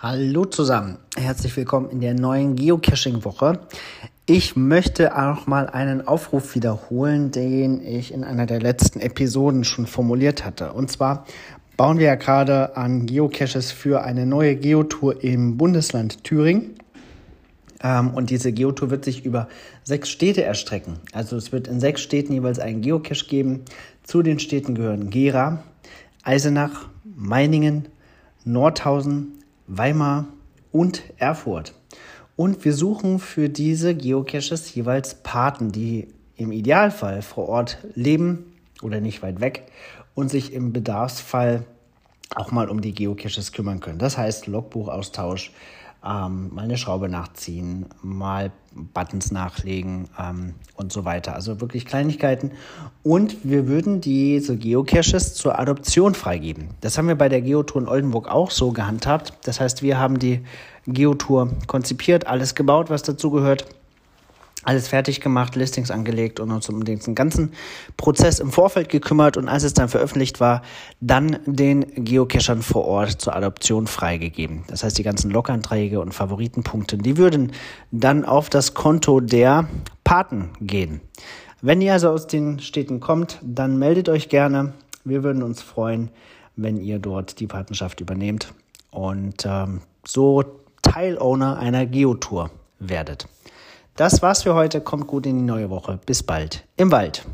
Hallo zusammen, herzlich willkommen in der neuen Geocaching-Woche. Ich möchte auch mal einen Aufruf wiederholen, den ich in einer der letzten Episoden schon formuliert hatte. Und zwar bauen wir ja gerade an Geocaches für eine neue Geotour im Bundesland Thüringen. Ähm, und diese Geotour wird sich über sechs Städte erstrecken. Also es wird in sechs Städten jeweils einen Geocache geben. Zu den Städten gehören Gera, Eisenach, Meiningen, Nordhausen, Weimar und Erfurt. Und wir suchen für diese Geocaches jeweils Paten, die im Idealfall vor Ort leben oder nicht weit weg und sich im Bedarfsfall auch mal um die Geocaches kümmern können. Das heißt Logbuchaustausch, ähm, mal eine Schraube nachziehen, mal Buttons nachlegen ähm, und so weiter. Also wirklich Kleinigkeiten. Und wir würden diese Geocaches zur Adoption freigeben. Das haben wir bei der Geotour in Oldenburg auch so gehandhabt. Das heißt, wir haben die Geotour konzipiert, alles gebaut, was dazu gehört alles fertig gemacht, Listings angelegt und uns um den ganzen Prozess im Vorfeld gekümmert und als es dann veröffentlicht war, dann den Geocachern vor Ort zur Adoption freigegeben. Das heißt, die ganzen Loganträge und Favoritenpunkte, die würden dann auf das Konto der Paten gehen. Wenn ihr also aus den Städten kommt, dann meldet euch gerne. Wir würden uns freuen, wenn ihr dort die Patenschaft übernehmt und ähm, so Teilowner einer Geotour werdet. Das war's für heute. Kommt gut in die neue Woche. Bis bald im Wald.